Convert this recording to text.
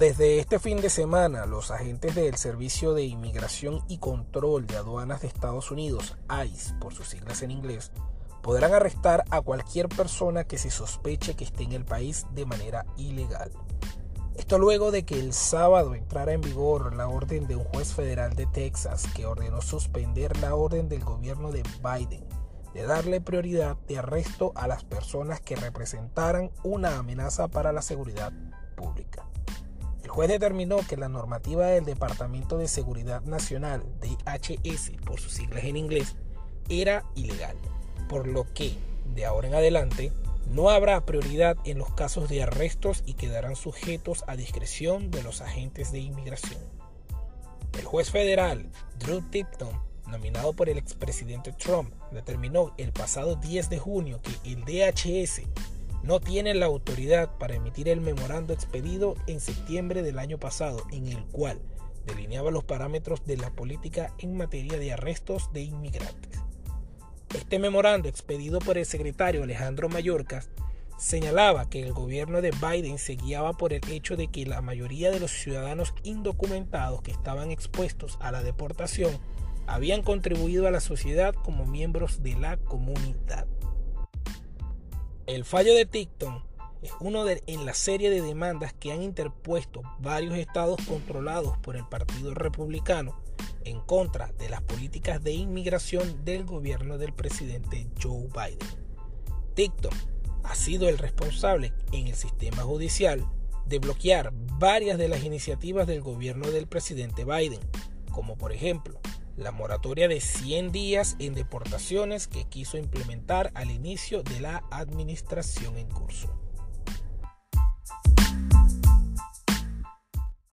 Desde este fin de semana, los agentes del Servicio de Inmigración y Control de Aduanas de Estados Unidos, ICE por sus siglas en inglés, podrán arrestar a cualquier persona que se sospeche que esté en el país de manera ilegal. Esto luego de que el sábado entrara en vigor la orden de un juez federal de Texas que ordenó suspender la orden del gobierno de Biden de darle prioridad de arresto a las personas que representaran una amenaza para la seguridad pública. El juez determinó que la normativa del Departamento de Seguridad Nacional, DHS por sus siglas en inglés, era ilegal, por lo que, de ahora en adelante, no habrá prioridad en los casos de arrestos y quedarán sujetos a discreción de los agentes de inmigración. El juez federal, Drew Tipton, nominado por el expresidente Trump, determinó el pasado 10 de junio que el DHS no tiene la autoridad para emitir el memorando expedido en septiembre del año pasado, en el cual delineaba los parámetros de la política en materia de arrestos de inmigrantes. Este memorando expedido por el secretario Alejandro Mayorkas señalaba que el gobierno de Biden se guiaba por el hecho de que la mayoría de los ciudadanos indocumentados que estaban expuestos a la deportación habían contribuido a la sociedad como miembros de la comunidad. El fallo de Ticton es uno de, en la serie de demandas que han interpuesto varios estados controlados por el Partido Republicano en contra de las políticas de inmigración del gobierno del presidente Joe Biden. Ticton ha sido el responsable en el sistema judicial de bloquear varias de las iniciativas del gobierno del presidente Biden, como por ejemplo la moratoria de 100 días en deportaciones que quiso implementar al inicio de la administración en curso.